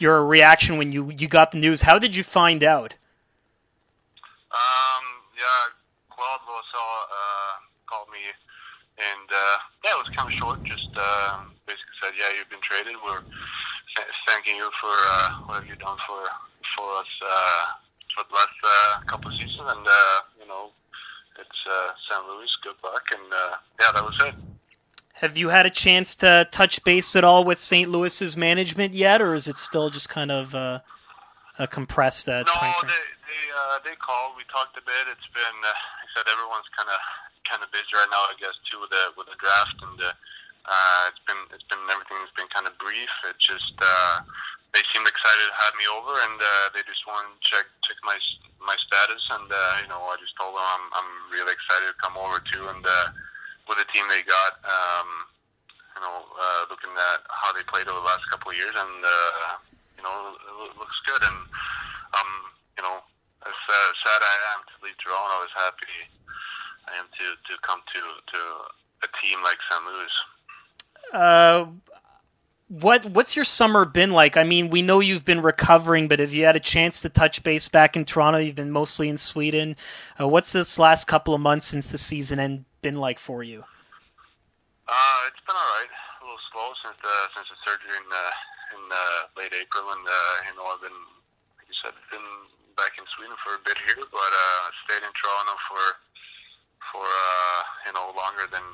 your reaction when you you got the news. How did you find out? Um, yeah, Claude Loiselle uh, called me, and uh, yeah, it was kind of short. Just uh, basically said, "Yeah, you've been traded. We're th- thanking you for uh, what have you done for for us uh, for the last uh, couple of seasons, and uh, you know, it's uh, St. Louis. Good luck." And uh, yeah, that was it. Have you had a chance to touch base at all with St. Louis's management yet, or is it still just kind of uh, a compressed uh, no, time frame? they they uh, they called. We talked a bit. It's been uh, I said everyone's kind of kind of busy right now. I guess too with the with the draft and the, uh, it's been it's been everything's been kind of brief. It just uh, they seemed excited to have me over, and uh, they just wanted to check check my my status. And uh, you know, I just told them I'm I'm really excited to come over too. And uh, team they got, um, you know, uh, looking at how they played over the last couple of years, and uh, you know, it looks good. And um, you know, as uh, sad I am to leave Toronto, as happy I am to to come to to a team like San Louis. Uh, what what's your summer been like? I mean, we know you've been recovering, but have you had a chance to touch base back in Toronto? You've been mostly in Sweden. Uh, what's this last couple of months since the season end been like for you? Uh, it's been all right. A little slow since the since the surgery in uh, in uh, late April, and uh, you know I've been, like you said, been back in Sweden for a bit here, but uh, stayed in Toronto for for uh, you know longer than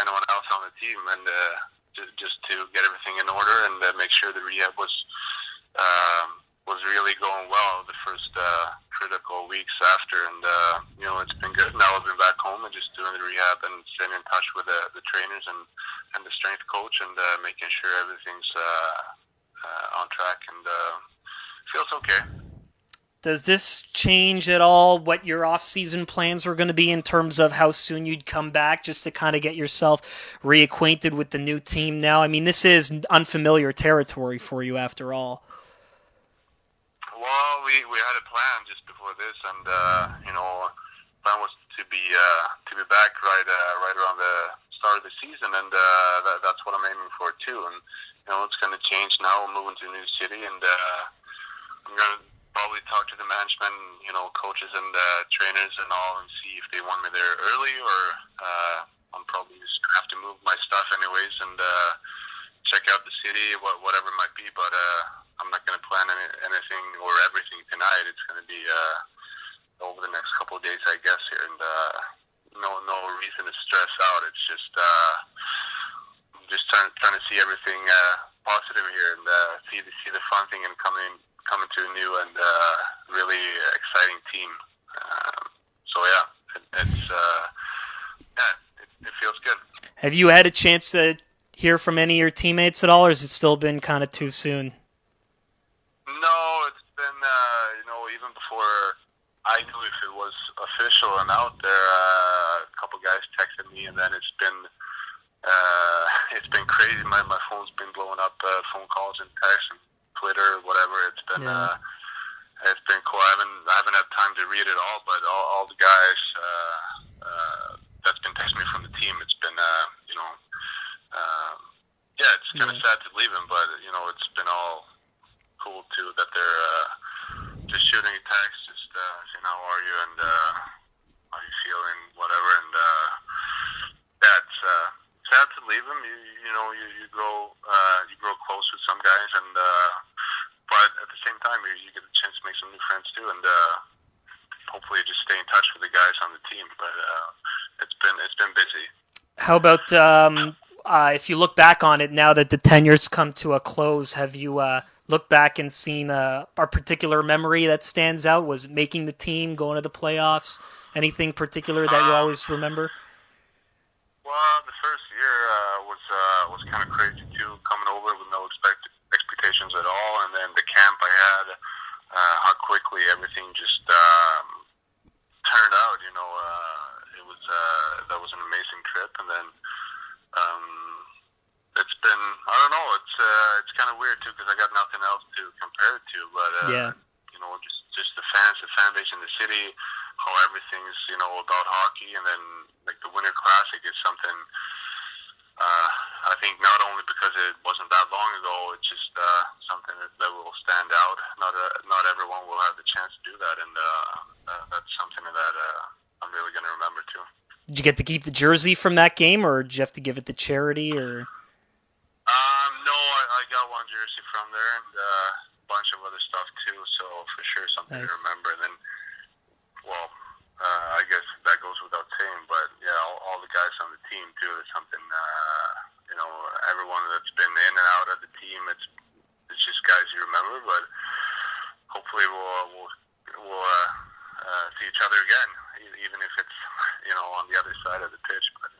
anyone else on the team, and uh, just, just to get everything in order and uh, make sure the rehab was um, was really going well the first uh, critical weeks after, and uh, you know it's been good. Now I've been back home and just doing the rehab and staying in touch with the, the trainers and and the strength coach and uh, making sure everything's uh, uh, on track and uh, feels okay. Does this change at all what your off-season plans were going to be in terms of how soon you'd come back, just to kind of get yourself reacquainted with the new team? Now, I mean, this is unfamiliar territory for you, after all. Well, we we had a plan just before this, and uh, you know, plan was to be uh, to be back right uh, right around the start of the season, and uh, that, that's what I'm aiming for too. And you know, it's going to change now. We're moving to a new city, and uh, I'm going to probably talk to the management, you know, coaches and uh, trainers and all, and see if they want me there early, or uh, I'm probably just gonna have to move my stuff anyways and uh, check out the city, what, whatever it might be. But uh, going to plan any, anything or everything tonight. It's going to be uh, over the next couple of days, I guess. Here, and uh, no no reason to stress out. It's just uh, just trying trying to see everything uh, positive here and uh, see the see the fun thing and coming coming to a new and uh, really exciting team. Um, so yeah, it, it's uh, yeah, it, it feels good. Have you had a chance to hear from any of your teammates at all, or has it still been kind of too soon? No, it's been uh, you know before I knew if it was official and out there. Uh, a couple guys texted me, and then it's been uh, it's been crazy. My my phone's been blowing up, uh, phone calls and texts and Twitter, whatever. It's been Yeah. uh, it's been cool. I haven't I haven't had time to read it all, but all, all the guys uh, uh, that's been texting me from the team, it's been uh, you know, um, yeah, it's kind of Yeah. sad to leave him, but you know, it's been all cool too that they're uh, just shooting a text, just uh, saying how are you and uh, how you feeling, whatever, and uh, yeah, it's uh, sad to leave him. You you know you you grow uh, you grow close with some guys, and uh, but at the same time you, you get a chance to make some new friends too, and uh, hopefully just stay in touch with the guys on the team. But uh, it's been it's been busy. How about um, uh, if you look back on it now that the tenure's come to a close? Have you uh, looked back and seen uh, a particular memory that stands out? Was making the team, going to the playoffs? Anything particular that you always remember? Well, the first year uh, was uh, was kind of crazy too, coming over with no expect expectations at all, and then the camp I had, uh, how quickly everything just um, turned out. You know, uh, it was uh, that was an amazing trip, and then um, it's been I don't know, it's uh, it's kind of weird too because I got nothing else to compare it to, but uh, Yeah. you know, just just the fans, the fan base in the city, how everything's you know about hockey, and then like the Winter Classic is something. Uh, I think not only because it wasn't that long ago, it's just uh, something that, that will stand out. Not a, not everyone will have the chance to do that, and uh, uh, that's something that uh, I'm really going to remember too. Did you get to keep the jersey from that game, or did you have to give it to charity, or? Um, no, I, I got one jersey from there and uh, a bunch of other stuff too. So for sure, something nice. to remember. And then, uh, I guess that goes without saying, but yeah, all, all the guys on the team too is something. Uh, you know, everyone that's been in and out of the team, it's it's just guys you remember. But hopefully, we'll we'll, we'll uh, uh, see each other again, even if it's you know on the other side of the pitch. But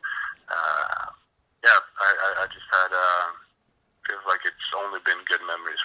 uh, yeah, I, I, I just had uh, feels like it's only been good memories